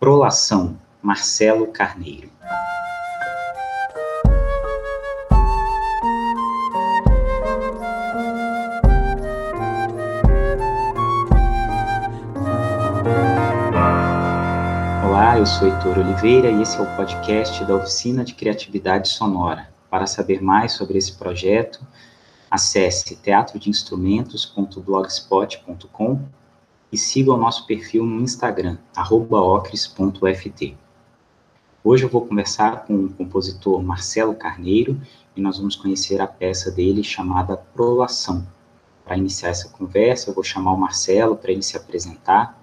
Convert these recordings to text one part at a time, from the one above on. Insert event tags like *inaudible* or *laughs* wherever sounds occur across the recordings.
Prolação, Marcelo Carneiro. Olá, eu sou Heitor Oliveira e esse é o podcast da Oficina de Criatividade Sonora. Para saber mais sobre esse projeto, acesse teatrodeinstrumentos.blogspot.com e siga o nosso perfil no Instagram, ocres.ft. Hoje eu vou conversar com o compositor Marcelo Carneiro e nós vamos conhecer a peça dele chamada Prolação. Para iniciar essa conversa, eu vou chamar o Marcelo para ele se apresentar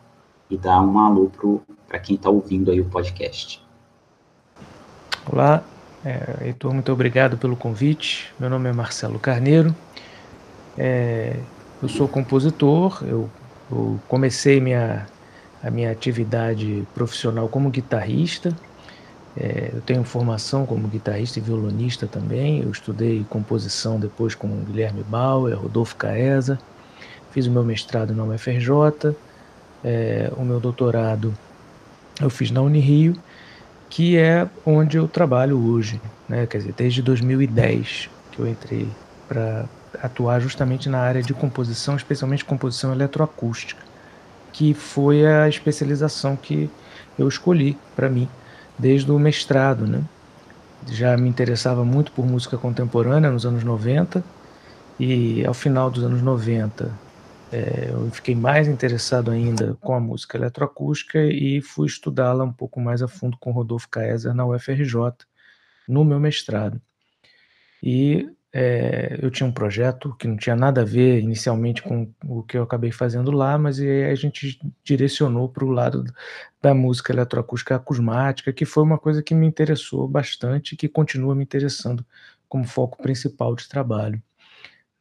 e dar um alô para quem está ouvindo aí o podcast. Olá, é, Heitor, muito obrigado pelo convite. Meu nome é Marcelo Carneiro. É, eu sou compositor, eu eu comecei minha, a minha atividade profissional como guitarrista. É, eu tenho formação como guitarrista e violonista também. Eu estudei composição depois com Guilherme Bauer, Rodolfo Caesa. Fiz o meu mestrado na UFRJ. É, o meu doutorado eu fiz na Unirio, que é onde eu trabalho hoje. Né? Quer dizer, desde 2010 que eu entrei para atuar justamente na área de composição, especialmente composição eletroacústica, que foi a especialização que eu escolhi para mim desde o mestrado, né? Já me interessava muito por música contemporânea nos anos 90 e ao final dos anos 90 é, eu fiquei mais interessado ainda com a música eletroacústica e fui estudá-la um pouco mais a fundo com Rodolfo Caeser na UFRJ no meu mestrado. E é, eu tinha um projeto que não tinha nada a ver inicialmente com o que eu acabei fazendo lá, mas a gente direcionou para o lado da música eletroacústica acusmática, que foi uma coisa que me interessou bastante e que continua me interessando como foco principal de trabalho.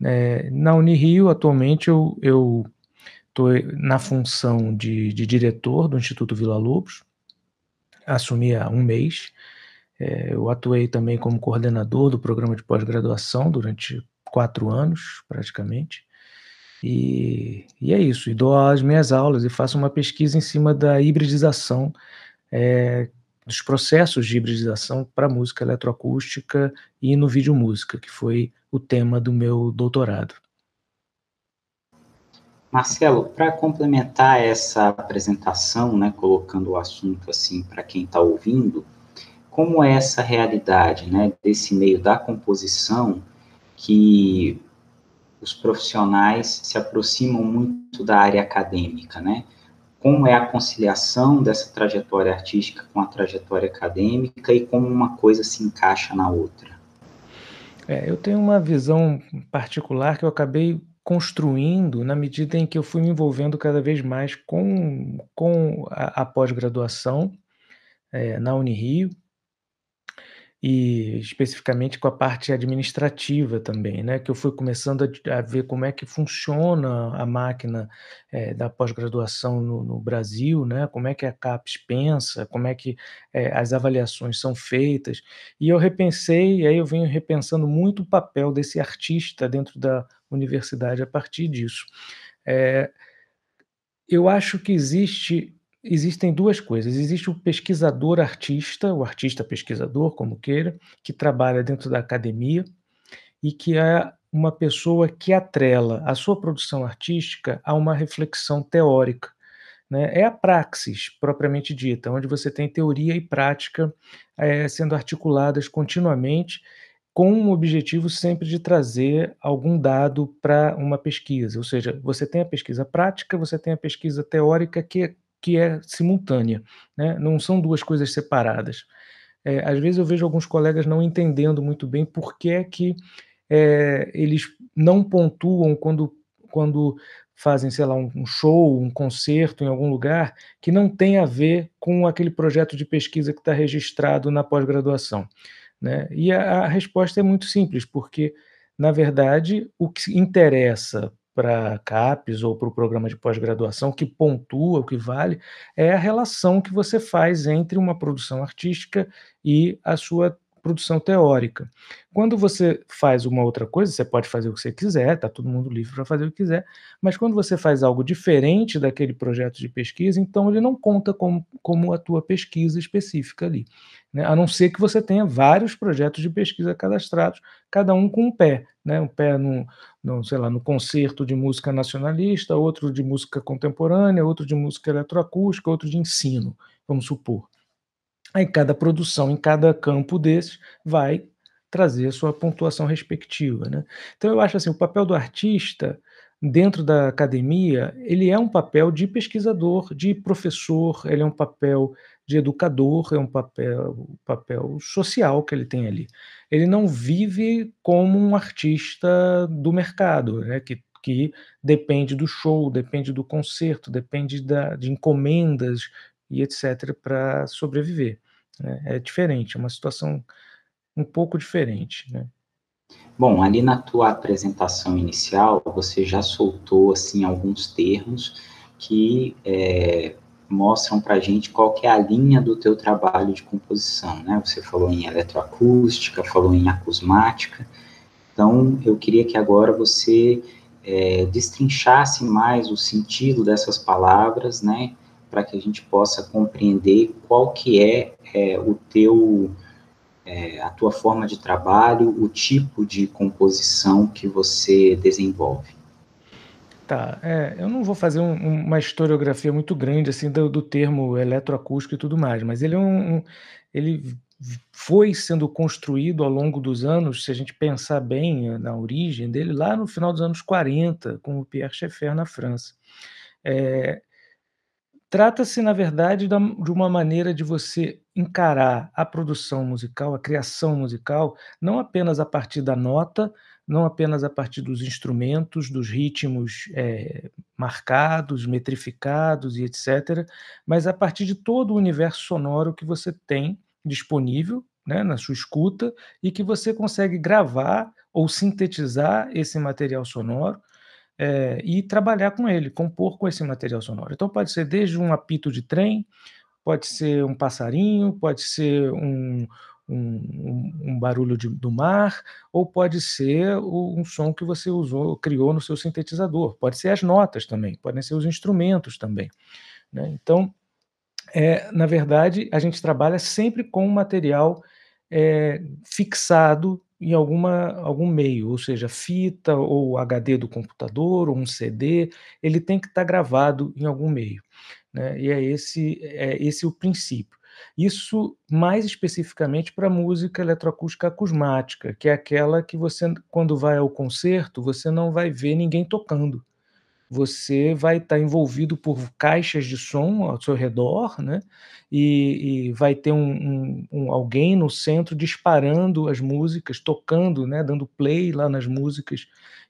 É, na Unirio, atualmente, eu estou na função de, de diretor do Instituto Vila Lobos, assumi há um mês, é, eu atuei também como coordenador do programa de pós-graduação durante quatro anos, praticamente. E, e, é isso, e dou as minhas aulas e faço uma pesquisa em cima da hibridização, é, dos processos de hibridização para música eletroacústica e no vídeo música, que foi o tema do meu doutorado. Marcelo, para complementar essa apresentação, né, colocando o assunto assim para quem está ouvindo, como é essa realidade, né, desse meio da composição que os profissionais se aproximam muito da área acadêmica, né? Como é a conciliação dessa trajetória artística com a trajetória acadêmica e como uma coisa se encaixa na outra? É, eu tenho uma visão particular que eu acabei construindo na medida em que eu fui me envolvendo cada vez mais com, com a, a pós-graduação é, na Unirio, e especificamente com a parte administrativa também, né, que eu fui começando a, a ver como é que funciona a máquina é, da pós-graduação no, no, Brasil, né, como é que a CAPES pensa, como é que é, as avaliações são feitas, e eu repensei, e aí eu venho repensando muito o papel desse artista dentro da universidade a partir disso. É, eu acho que existe existem duas coisas. Existe o pesquisador artista, o artista pesquisador, como queira, que trabalha dentro da academia e que é uma pessoa que atrela a sua produção artística a uma reflexão teórica. Né? É a praxis propriamente dita, onde você tem teoria e prática é, sendo articuladas continuamente com o objetivo sempre de trazer algum dado para uma pesquisa. Ou seja, você tem a pesquisa prática, você tem a pesquisa teórica que que é simultânea, né? não são duas coisas separadas. É, às vezes eu vejo alguns colegas não entendendo muito bem por que é que é, eles não pontuam quando, quando fazem, sei lá, um show, um concerto em algum lugar que não tem a ver com aquele projeto de pesquisa que está registrado na pós-graduação. Né? E a, a resposta é muito simples, porque, na verdade, o que interessa para CAPES ou para o programa de pós-graduação, que pontua, o que vale, é a relação que você faz entre uma produção artística e a sua produção teórica. Quando você faz uma outra coisa, você pode fazer o que você quiser, está todo mundo livre para fazer o que quiser, mas quando você faz algo diferente daquele projeto de pesquisa, então ele não conta como, como a tua pesquisa específica ali. Né? A não ser que você tenha vários projetos de pesquisa cadastrados, cada um com um pé, né? um pé no, no, sei lá, no concerto de música nacionalista, outro de música contemporânea, outro de música eletroacústica, outro de ensino, vamos supor. Aí cada produção em cada campo desses vai trazer a sua pontuação respectiva. Né? Então eu acho assim, o papel do artista dentro da academia, ele é um papel de pesquisador, de professor, ele é um papel de educador, é um papel, papel social que ele tem ali. Ele não vive como um artista do mercado, né, que, que depende do show, depende do concerto, depende da, de encomendas e etc. para sobreviver. Né? É diferente, é uma situação um pouco diferente. Né? Bom, ali na tua apresentação inicial, você já soltou assim alguns termos que é, mostram para a gente qual que é a linha do teu trabalho de composição, né? Você falou em eletroacústica, falou em acusmática, então eu queria que agora você é, destrinchasse mais o sentido dessas palavras, né? Para que a gente possa compreender qual que é, é o teu é, a tua forma de trabalho, o tipo de composição que você desenvolve. Tá, é, eu não vou fazer um, uma historiografia muito grande assim do, do, termo eletroacústico e tudo mais, mas ele é um, um, ele foi sendo construído ao longo dos anos, se a gente pensar bem eh, na origem dele, lá no final dos anos 40, com o Pierre Schaeffer na França. É, Trata-se, na verdade, de uma maneira de você encarar a produção musical, a criação musical, não apenas a partir da nota, não apenas a partir dos instrumentos, dos ritmos é, marcados, metrificados e etc., mas a partir de todo o universo sonoro que você tem disponível né, na sua escuta e que você consegue gravar ou sintetizar esse material sonoro é, e trabalhar com ele, compor com esse material sonoro. Então pode ser desde um apito de trem, pode ser um passarinho, pode ser um, um, um barulho de, do mar, ou pode ser um som que você usou, criou no seu sintetizador. Pode ser as notas também, podem ser os instrumentos também. Né? Então, é, na verdade, a gente trabalha sempre com um material é, fixado em alguma, algum meio, ou seja, fita ou HD do computador ou um CD, ele tem que estar tá gravado em algum meio. Né? E é esse, é esse o princípio. Isso mais especificamente para música eletroacústica acusmática, que é aquela que você, quando vai ao concerto, você não vai ver ninguém tocando você vai estar envolvido por caixas de som ao seu redor, né? E, e vai ter um, um, um, alguém no centro disparando as músicas, tocando, né? Dando play lá nas músicas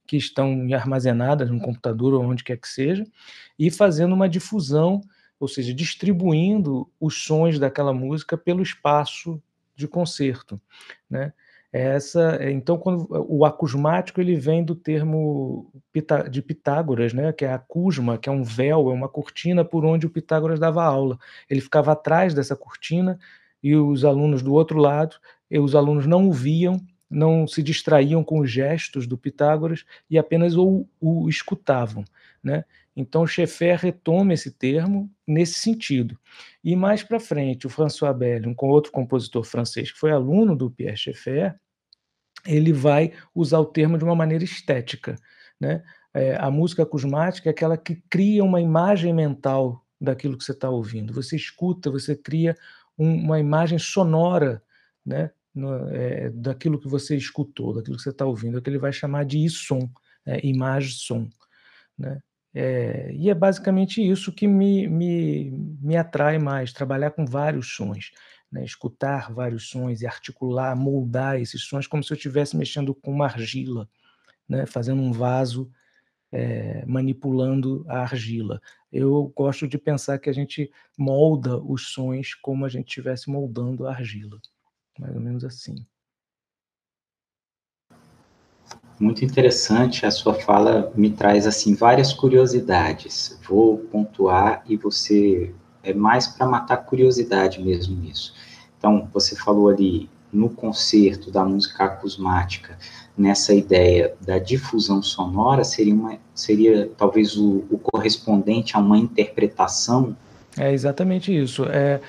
que estão armazenadas no computador ou onde quer que seja, e fazendo uma difusão, ou seja, distribuindo os sons daquela música pelo espaço de concerto, né? Essa então quando o acusmático ele vem do termo de Pitágoras né que é acusma que é um véu é uma cortina por onde o Pitágoras dava aula. Ele ficava atrás dessa cortina e os alunos do outro lado e os alunos não o viam não se distraíam com os gestos do Pitágoras e apenas o, o escutavam né então Schaeffer retoma esse termo nesse sentido e mais para frente o François Belli um outro compositor francês que foi aluno do Pierre Schaeffer ele vai usar o termo de uma maneira estética. Né? É, a música acusmática é aquela que cria uma imagem mental daquilo que você está ouvindo. Você escuta, você cria um, uma imagem sonora né? No, é, daquilo que você escutou, daquilo que você está ouvindo, é o que ele vai chamar de som, é, imagem-som. Né? É, e é basicamente isso que me, me, me atrai mais, trabalhar com vários sons né, escutar vários sons e articular, moldar esses sons como se eu estivesse mexendo com uma argila, né, fazendo um vaso, é, manipulando a argila. Eu gosto de pensar que a gente molda os sons como a gente estivesse moldando a argila, mais ou menos assim. Muito interessante, a sua fala me traz assim várias curiosidades. Vou pontuar e você é mais para matar curiosidade mesmo nisso. Então, você falou ali no concerto da música acusmática, nessa ideia da difusão sonora, seria, uma, seria talvez o, o correspondente a uma interpretação? É exatamente isso. É,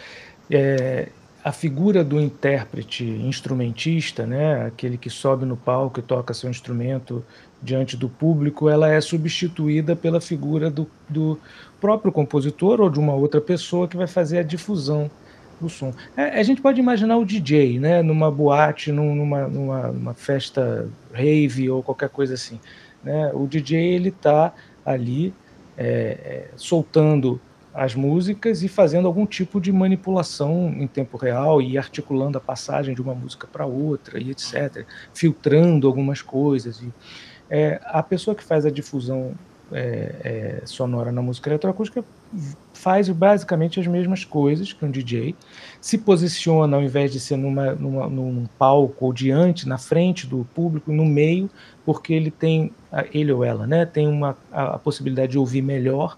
é, a figura do intérprete instrumentista, né, aquele que sobe no palco e toca seu instrumento diante do público, ela é substituída pela figura do, do próprio compositor ou de uma outra pessoa que vai fazer a difusão do som. É, a gente pode imaginar o DJ, né, numa boate, numa, numa, numa festa rave ou qualquer coisa assim. Né? O DJ ele está ali é, é, soltando as músicas e fazendo algum tipo de manipulação em tempo real e articulando a passagem de uma música para outra e etc, filtrando algumas coisas. E, é, a pessoa que faz a difusão é, é, sonora na música eletroacústica faz basicamente as mesmas coisas que um DJ, se posiciona ao invés de ser numa, numa, num palco ou diante, na frente do público, no meio, porque ele tem, ele ou ela, né, tem uma, a, a possibilidade de ouvir melhor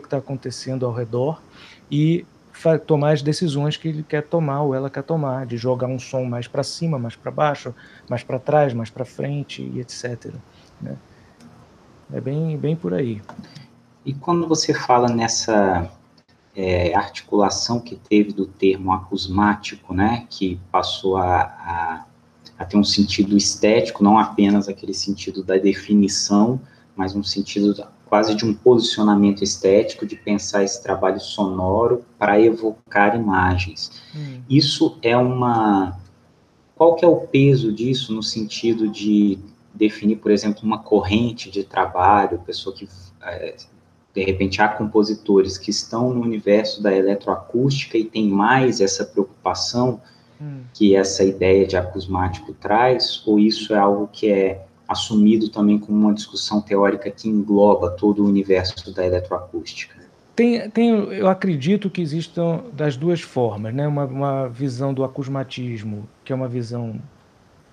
que está acontecendo ao redor e tomar as decisões que ele quer tomar ou ela quer tomar, de jogar um som mais para cima, mais para baixo, mais para trás, mais para frente e etc. Né? É bem, bem por aí. E quando você fala nessa é, articulação que teve do termo acusmático, né, que passou a, a, a ter um sentido estético, não apenas aquele sentido da definição, mas um sentido quase de um posicionamento estético, de pensar esse trabalho sonoro para evocar imagens. Hum. Isso é uma. Qual que é o peso disso no sentido de definir, por exemplo, uma corrente de trabalho, pessoa que é, de repente há compositores que estão no universo da eletroacústica e tem mais essa preocupação hum. que essa ideia de acusmático traz, ou isso é algo que é assumido também como uma discussão teórica que engloba todo o universo da eletroacústica? Tem, tem, eu acredito que existam das duas formas, né? Uma, uma visão do acusmatismo, que é uma visão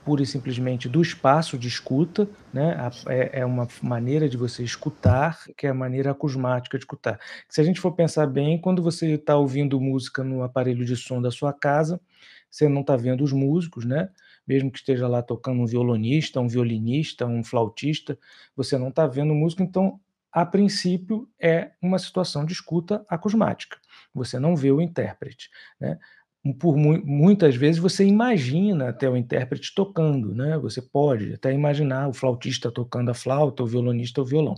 pura e simplesmente do espaço de escuta, né? É, é uma maneira de você escutar, que é a maneira acusmática de escutar. Se a gente for pensar bem, quando você está ouvindo música no aparelho de som da sua casa, você não está vendo os músicos, né? Mesmo que esteja lá tocando um violonista, um violinista, um flautista, você não está vendo música, então, a princípio, é uma situação de escuta acusmática. Você não vê o intérprete, né? Por mu muitas vezes você imagina até o intérprete tocando, né? Você pode até imaginar o flautista tocando a flauta, o violonista o violão,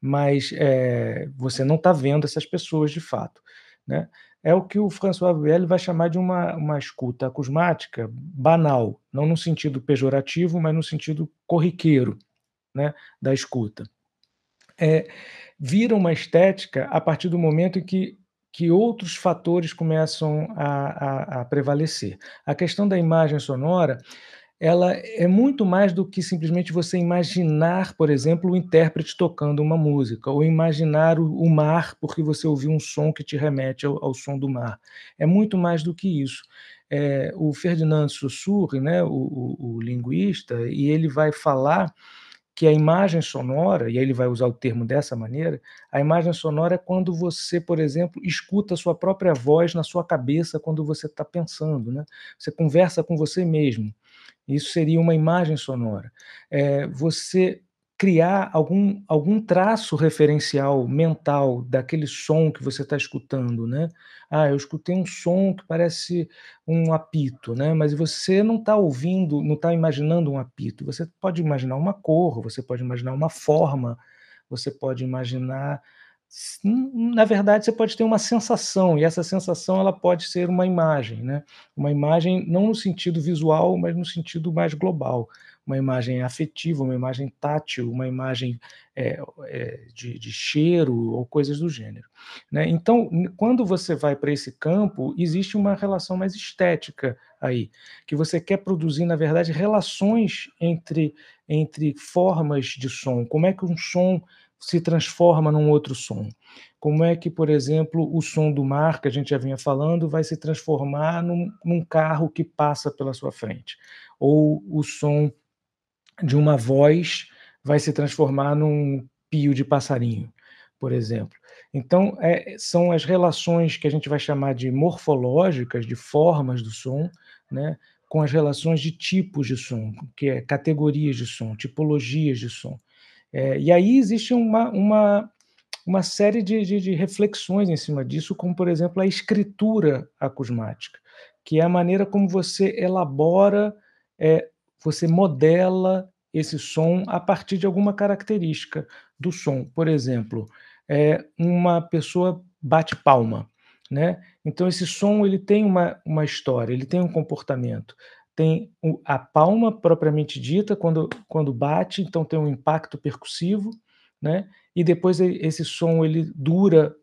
mas é, você não está vendo essas pessoas de fato, né? É o que o François Buel vai chamar de uma, uma escuta acusmática banal, não no sentido pejorativo, mas no sentido corriqueiro né, da escuta. É, vira uma estética a partir do momento em que, que outros fatores começam a, a, a prevalecer. A questão da imagem sonora ela é muito mais do que simplesmente você imaginar, por exemplo, o intérprete tocando uma música, ou imaginar o, mar porque você ouviu um som que te remete ao, ao, som do mar. É muito mais do que isso. É, o Ferdinand Saussure, né, o, o, o linguista, e ele vai falar que a imagem sonora, e aí ele vai usar o termo dessa maneira, a imagem sonora é quando você, por exemplo, escuta a sua própria voz na sua cabeça quando você está pensando, né? Você conversa com você mesmo. Isso seria uma imagem sonora. É, você criar algum, algum traço referencial mental daquele som que você está escutando, né? Ah, eu escutei um som que parece um apito, né? Mas você não está ouvindo, não está imaginando um apito. Você pode imaginar uma cor, você pode imaginar uma forma, você pode imaginar na verdade você pode ter uma sensação e essa sensação ela pode ser uma imagem, né? Uma imagem não no sentido visual, mas no sentido mais global, uma imagem afetiva, uma imagem tátil, uma imagem é, é, de, de, cheiro ou coisas do gênero. Né? Então, quando você vai para esse campo, existe uma relação mais estética aí, que você quer produzir, na verdade, relações entre entre formas de som. Como é que um som se transforma num outro som. Como é que, por exemplo, o som do mar, que a gente já vinha falando, vai se transformar num, num carro que passa pela sua frente? Ou o som de uma voz vai se transformar num pio de passarinho, por exemplo. Então, é, são as relações que a gente vai chamar de morfológicas, de formas do som, né? com as relações de tipos de som, que é categorias de som, tipologias de som. É, e aí existe uma, uma, uma série de, de, de, reflexões em cima disso, como, por exemplo, a escritura acusmática, que é a maneira como você elabora, é, você modela esse som a partir de alguma característica do som. Por exemplo, é, uma pessoa bate palma. Né? Então esse som ele tem uma, uma história, ele tem um comportamento. Tem a palma propriamente dita quando, quando bate, então tem um impacto percussivo, né? E depois esse som ele dura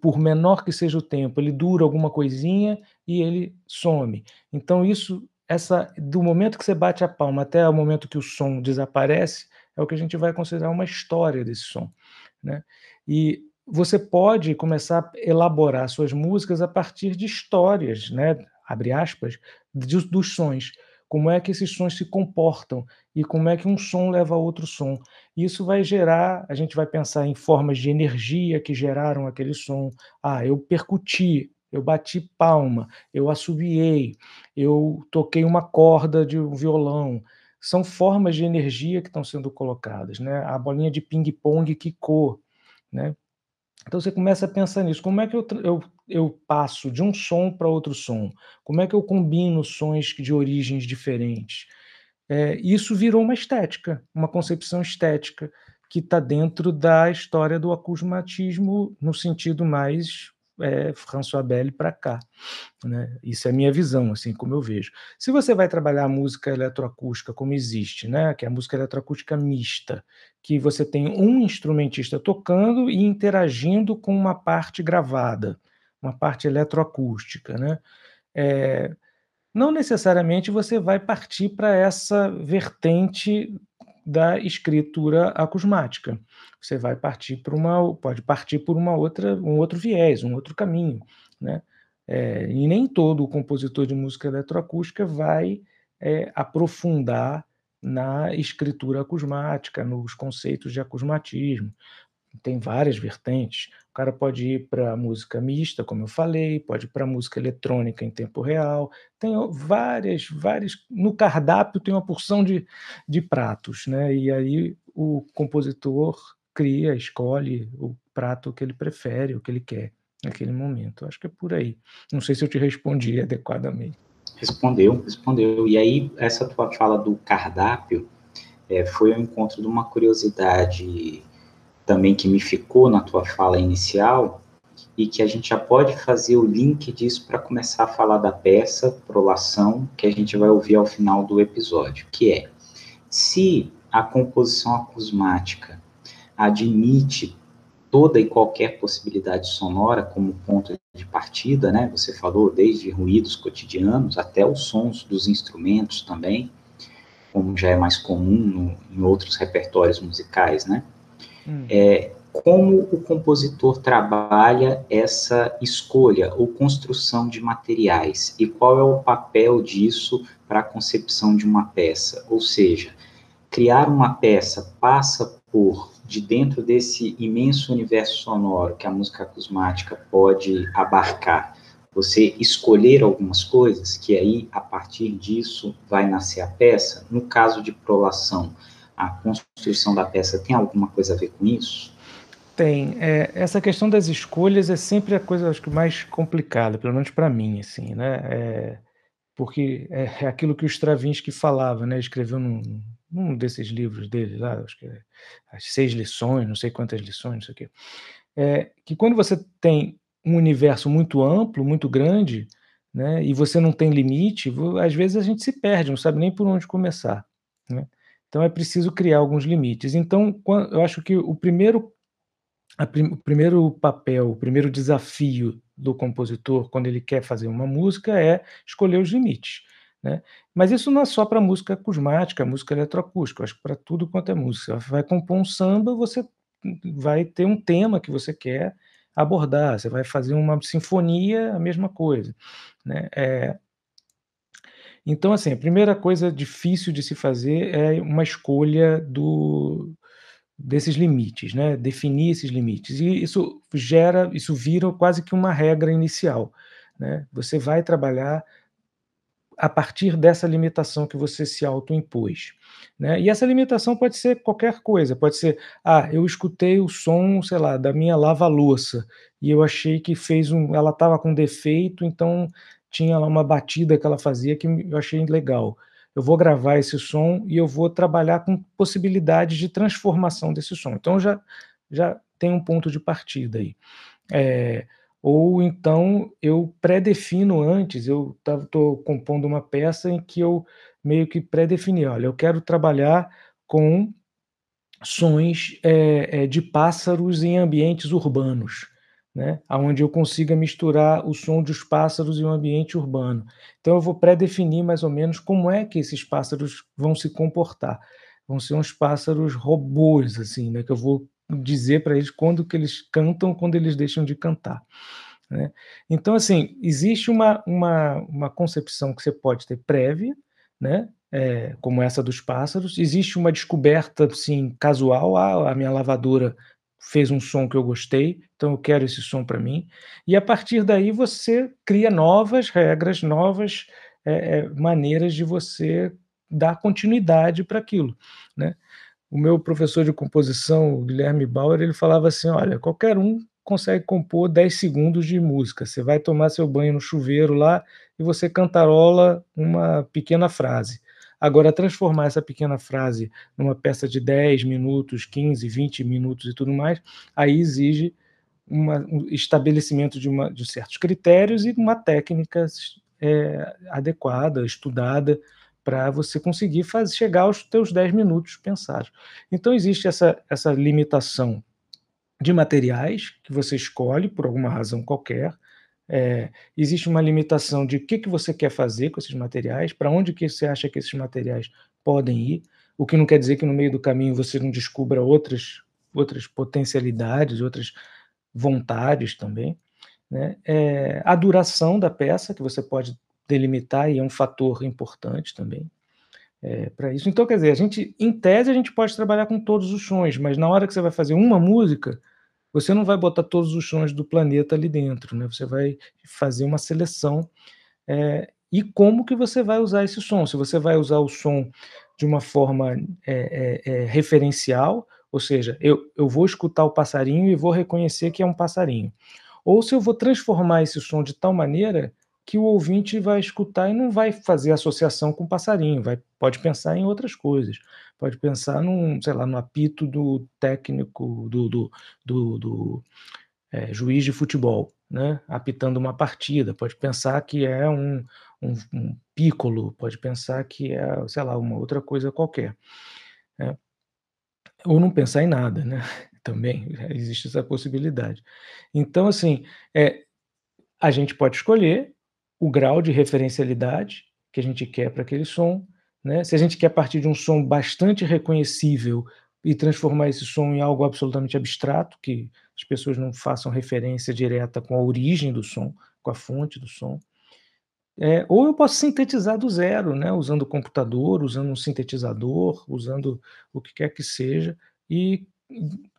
por menor que seja o tempo, ele dura alguma coisinha e ele some. Então isso essa do momento que você bate a palma até o momento que o som desaparece é o que a gente vai considerar uma história desse som, né? E você pode começar a elaborar suas músicas a partir de histórias, né, abre aspas, dos, dos sons. Como é que esses sons se comportam e como é que um som leva a outro som. Isso vai gerar, a gente vai pensar em formas de energia que geraram aquele som. Ah, eu percuti, eu bati palma, eu assobiei, eu toquei uma corda de um violão. São formas de energia que estão sendo colocadas, né? A bolinha de ping-pong quicou, né? Então você começa a pensar nisso. Como é que eu, eu, eu passo de um som para outro som? Como é que eu combino sons de origens diferentes? É, isso virou uma estética, uma concepção estética que está dentro da história do acusmatismo no sentido mais é, François Belle para cá. Né? Isso é a minha visão, assim como eu vejo. Se você vai trabalhar a música eletroacústica como existe, né? que é a música eletroacústica mista, que você tem um instrumentista tocando e interagindo com uma parte gravada, uma parte eletroacústica, né? É, não necessariamente você vai partir para essa vertente da escritura acusmática. Você vai partir para uma, pode partir por uma outra, um outro viés, um outro caminho, né? É, e nem todo compositor de música eletroacústica vai é, aprofundar na escritura acusmática, nos conceitos de acusmatismo tem várias vertentes. O cara pode ir para música mista, como eu falei, pode ir para música eletrônica em tempo real. Tem várias, várias. No cardápio tem uma porção de, de pratos, né? E aí o compositor cria, escolhe o prato que ele prefere, o que ele quer naquele momento. Acho que é por aí. Não sei se eu te respondi *laughs* adequadamente. Respondeu, respondeu. E aí, essa tua fala do cardápio é, foi o encontro de uma curiosidade também que me ficou na tua fala inicial e que a gente já pode fazer o link disso para começar a falar da peça Prolação, que a gente vai ouvir ao final do episódio, que é se a composição acusmática admite toda e qualquer possibilidade sonora como ponto de partida, né? Você falou desde ruídos cotidianos até os sons dos instrumentos também, como já é mais comum no, em outros repertórios musicais, né? Hum. É, como o compositor trabalha essa escolha ou construção de materiais e qual é o papel disso para a concepção de uma peça? Ou seja, criar uma peça passa por, de dentro desse imenso universo sonoro que a música acusmática pode abarcar, você escolher algumas coisas, que aí, a partir disso, vai nascer a peça. No caso de prolação, a construção da peça tem alguma coisa a ver com isso? Tem. É, essa questão das escolhas é sempre a coisa, acho que, mais complicada, pelo menos para mim, assim, né? É, porque é, é, aquilo que o Stravinsky falava, né? Escreveu num, num desses livros dele lá, acho que é as seis lições, não sei quantas lições, não sei o quê. É, que quando você tem um universo muito amplo, muito grande, né? E você não tem limite, às vezes a gente se perde, não sabe nem por onde começar, né? Então é preciso criar alguns limites. Então, eu acho que o primeiro, prim, o primeiro papel, o primeiro desafio do compositor quando ele quer fazer uma música é escolher os limites. Né? Mas isso não é só para música acusmática, música eletroacústica, acho que para tudo quanto é música. Você vai compor um samba, você vai ter um tema que você quer abordar, você vai fazer uma sinfonia, a mesma coisa. Né? É, então, assim, a primeira coisa difícil de se fazer é uma escolha do, desses limites, né? Definir esses limites. E isso gera, isso vira quase que uma regra inicial, né? Você vai trabalhar a partir dessa limitação que você se autoimpôs. Né? E essa limitação pode ser qualquer coisa, pode ser, ah, eu escutei o som, sei lá, da minha lava-louça, e eu achei que fez um, ela estava com defeito, então tinha lá uma batida que ela fazia que eu achei legal. Eu vou gravar esse som e eu vou trabalhar com possibilidades de transformação desse som. Então já já tem um ponto de partida aí. É, ou então eu pré-defino antes, eu estou compondo uma peça em que eu meio que pré-defini, olha, eu quero trabalhar com sons é, é, de pássaros em ambientes urbanos, né? onde eu consiga misturar o som dos pássaros em um ambiente urbano. Então eu vou pré-definir mais ou menos como é que esses pássaros vão se comportar. Vão ser uns pássaros robôs, assim, né? que eu vou dizer para eles quando que eles cantam, quando eles deixam de cantar. Né? Então, assim, existe uma, uma, uma concepção que você pode ter prévia, né? É, como essa dos pássaros. Existe uma descoberta, assim, casual. Ah, a minha lavadora fez um som que eu gostei, então eu quero esse som para mim. E a partir daí você cria novas regras, novas é, é, maneiras de você dar continuidade para aquilo, né? o meu professor de composição, o Guilherme Bauer, ele falava assim: olha, qualquer um consegue compor 10 segundos de música. Você vai tomar seu banho no chuveiro lá e você cantarola uma pequena frase. Agora, transformar essa pequena frase numa peça de 10 minutos, 15, 20 minutos e tudo mais, aí exige uma, um estabelecimento de, uma, de certos critérios e uma técnica é, adequada, estudada, para você conseguir fazer, chegar aos teus 10 minutos pensados. Então existe essa, essa limitação de materiais que você escolhe por alguma razão qualquer. É, existe uma limitação de o que, que você quer fazer com esses materiais, para onde que você acha que esses materiais podem ir, o que não quer dizer que no meio do caminho você não descubra outras, outras potencialidades, outras vontades também. Né? É, a duração da peça, que você pode delimitar e é um fator importante também é, para isso. Então, quer dizer, a gente, em tese, a gente pode trabalhar com todos os sons, mas na hora que você vai fazer uma música, você não vai botar todos os sons do planeta ali dentro, né? Você vai fazer uma seleção é, e como que você vai usar esse som? Se você vai usar o som de uma forma é, é, referencial, ou seja, eu, eu vou escutar o passarinho e vou reconhecer que é um passarinho. Ou se eu vou transformar esse som de tal maneira que o ouvinte vai escutar e não vai fazer associação com passarinho, vai, pode pensar em outras coisas, pode pensar num, sei lá, no apito do técnico, do, do, do, do é, juiz de futebol, né, apitando uma partida, pode pensar que é um, um, um pícolo, pode pensar que é, sei lá, uma outra coisa qualquer. Né, ou não pensar em nada, né? *laughs* Também existe essa possibilidade. Então, assim, é, a gente pode escolher o grau de referencialidade que a gente quer para aquele som. Né? Se a gente quer partir de um som bastante reconhecível e transformar esse som em algo absolutamente abstrato, que as pessoas não façam referência direta com a origem do som, com a fonte do som. É, ou eu posso sintetizar do zero, né? usando o computador, usando um sintetizador, usando o que quer que seja, e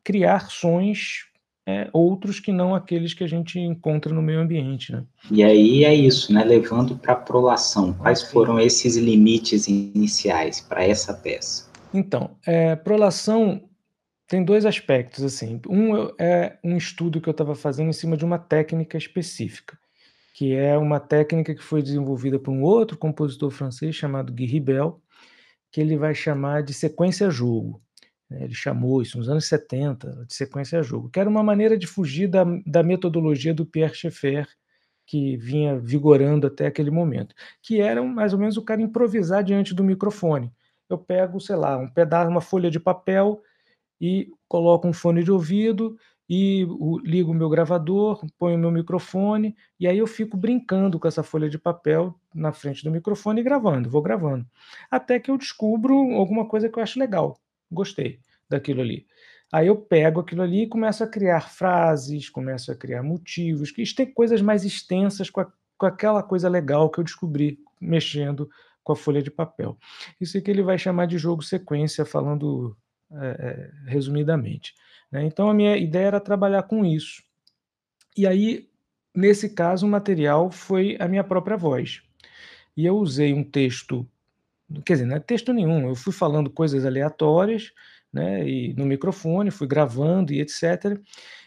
criar sons é, outros que não aqueles que a gente encontra no meio ambiente. Né? E aí é isso, né? levando para a prolação, quais foram esses limites iniciais para essa peça? Então, é, prolação tem dois aspectos. assim. Um é um estudo que eu estava fazendo em cima de uma técnica específica, que é uma técnica que foi desenvolvida por um outro compositor francês chamado Guy Ribel, que ele vai chamar de sequência-jogo. Né, ele chamou isso nos anos 70 de sequência a jogo, que era uma maneira de fugir da, da metodologia do Pierre Schaeffer, que vinha vigorando até aquele momento, que era mais ou menos o cara improvisar diante do microfone. Eu pego, sei lá, um pedaço, uma folha de papel e coloco um fone de ouvido e o, ligo o meu gravador, ponho o meu microfone e aí eu fico brincando com essa folha de papel na frente do microfone e gravando, vou gravando, até que eu descubro alguma coisa que eu acho legal gostei daquilo ali. Aí eu pego aquilo ali e começo a criar frases, começo a criar motivos, que tem coisas mais extensas com, a, com aquela coisa legal que eu descobri mexendo com a folha de papel. Isso é que ele vai chamar de jogo sequência, falando é, é, resumidamente. Né? Então a minha ideia era trabalhar com isso. E aí, nesse caso, o material foi a minha própria voz. e eu usei um texto, quer dizer, não é texto nenhum, eu fui falando coisas aleatórias, né, e no microfone, fui gravando e etc.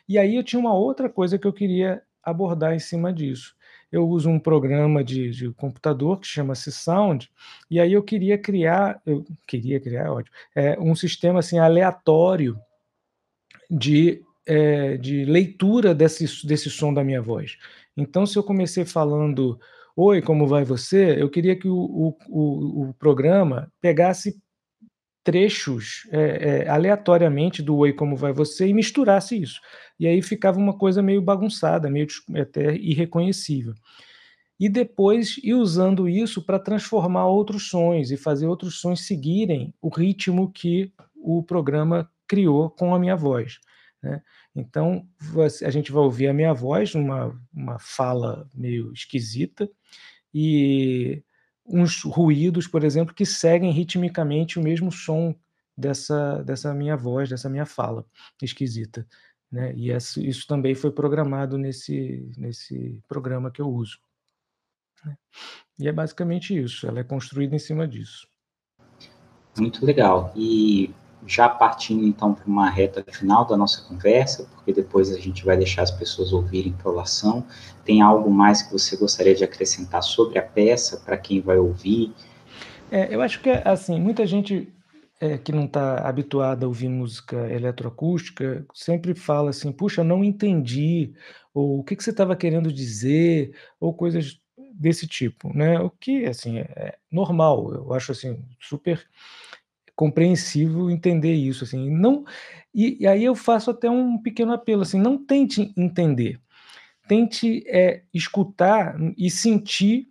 E aí eu tinha uma outra coisa que eu queria abordar em cima disso. Eu uso um programa de, de computador que chama-se Sound, e aí eu queria criar, eu queria criar, é ótimo, é, um sistema assim aleatório de, é, de leitura desse, desse som da minha voz. Então, se eu comecei falando Oi, como vai você? Eu queria que o, o, o, programa pegasse trechos é, é, aleatoriamente do Oi, como vai você e misturasse isso. E aí ficava uma coisa meio bagunçada, meio até irreconhecível. E depois ir usando isso para transformar outros sons e fazer outros sons seguirem o ritmo que o programa criou com a minha voz. Né? Então, a gente vai ouvir a minha voz, uma, uma fala meio esquisita, e uns ruídos, por exemplo, que seguem ritmicamente o mesmo som dessa, dessa minha voz, dessa minha fala esquisita. Né? E isso, isso também foi programado nesse, nesse programa que eu uso. Né? E é basicamente isso, ela é construída em cima disso. Muito legal. E já partindo então para uma reta final da nossa conversa, porque depois a gente vai deixar as pessoas ouvirem prolação. Tem algo mais que você gostaria de acrescentar sobre a peça para quem vai ouvir? É, eu acho que assim muita gente é, que não está habituada a ouvir música eletroacústica sempre fala assim, puxa, não entendi, ou o que, que você estava querendo dizer, ou coisas desse tipo, né? O que assim é normal, eu acho assim super compreensível entender isso, assim, não e, e, aí eu faço até um pequeno apelo, assim, não tente entender, tente é, escutar e sentir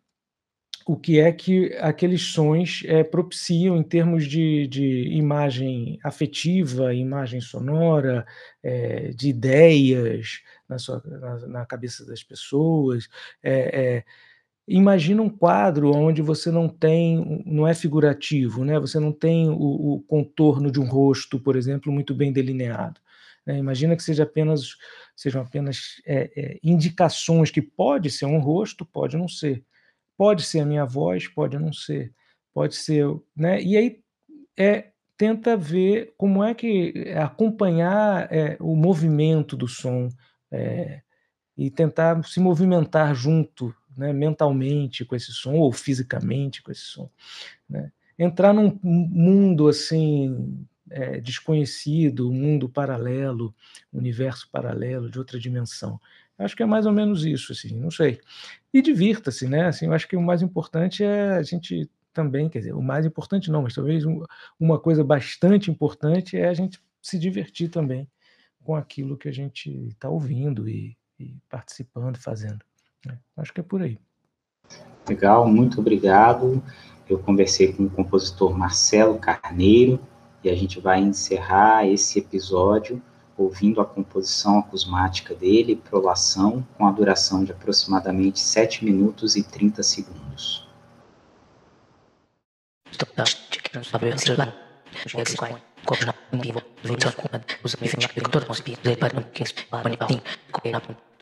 o que é que aqueles sons é, propiciam em termos de, de imagem afetiva, imagem sonora, é, de ideias na, sua, na, na, cabeça das pessoas, é, Imagina um quadro onde você não tem, não é figurativo, né? Você não tem o, o contorno de um rosto, por exemplo, muito bem delineado. Né? Imagina que seja apenas, sejam apenas é, é, indicações que pode ser um rosto, pode não ser, pode ser a minha voz, pode não ser, pode ser, né? E aí é tenta ver como é que acompanhar é, o movimento do som é, e tentar se movimentar junto né, mentalmente com esse som, ou fisicamente com esse som. Né? Entrar num mundo assim é, desconhecido, um mundo paralelo, universo paralelo, de outra dimensão. Acho que é mais ou menos isso, assim, não sei. E divirta-se, né? Assim, eu acho que o mais importante é a gente também, quer dizer, o mais importante não, mas talvez uma coisa bastante importante é a gente se divertir também com aquilo que a gente está ouvindo e, e participando, fazendo. Né? Acho que é por aí. Legal, muito obrigado. Eu conversei com o compositor Marcelo Carneiro e a gente vai encerrar esse episódio ouvindo a composição acusmática dele, Prolação, com a duração de aproximadamente 7 minutos e 30 segundos.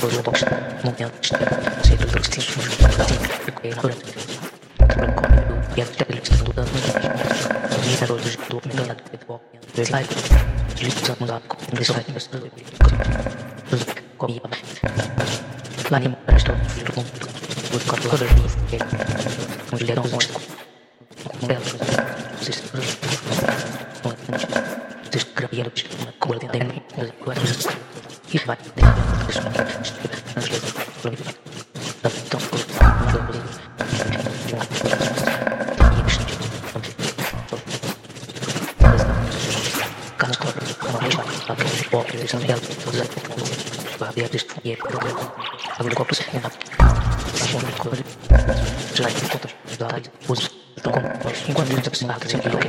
pues, como que Enquanto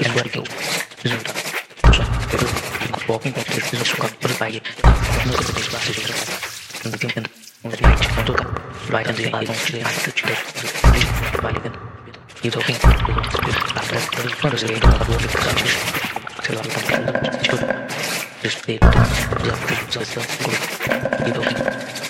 Encuentro. Resulta. Walking back to the shop, put by it. Look at this bus, it's a And the thing and the light, and look up. Right and the eye, and the eye, to check. By it. You talking. After the front is laid on the board, it's a fish. Till I'm complaining. Just paper. Just paper. Just paper. You talking.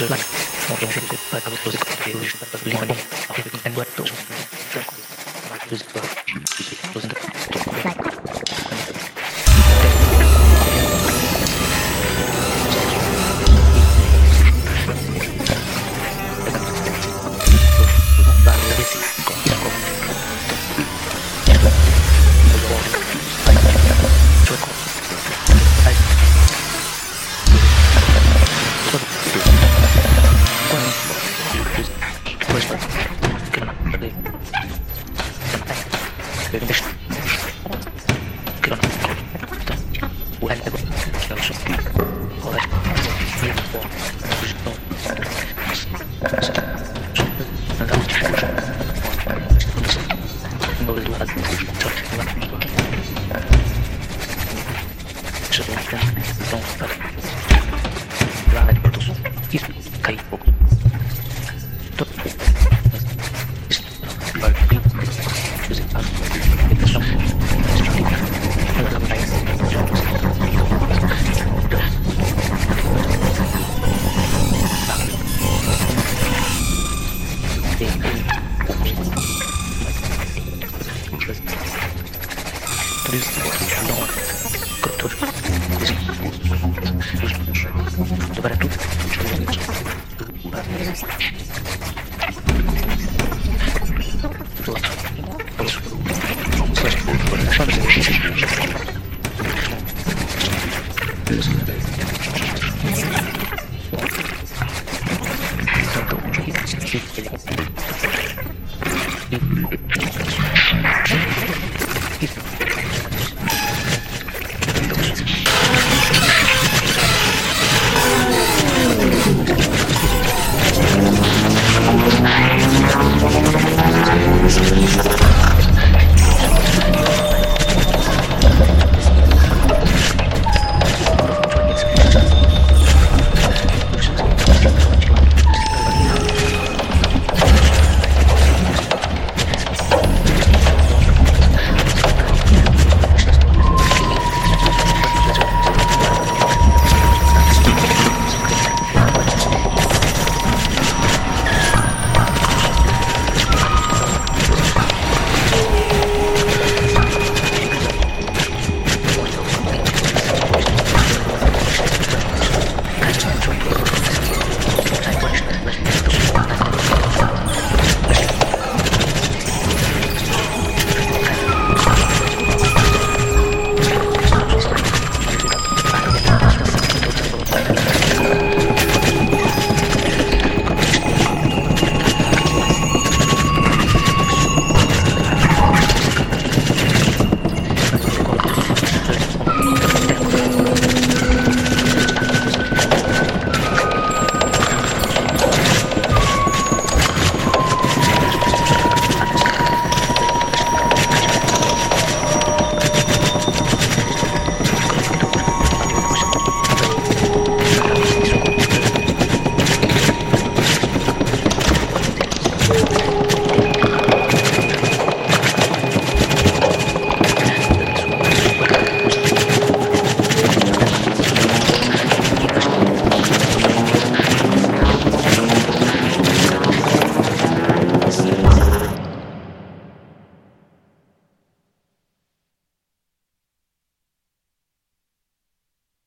Like, Dankeschön. ってます。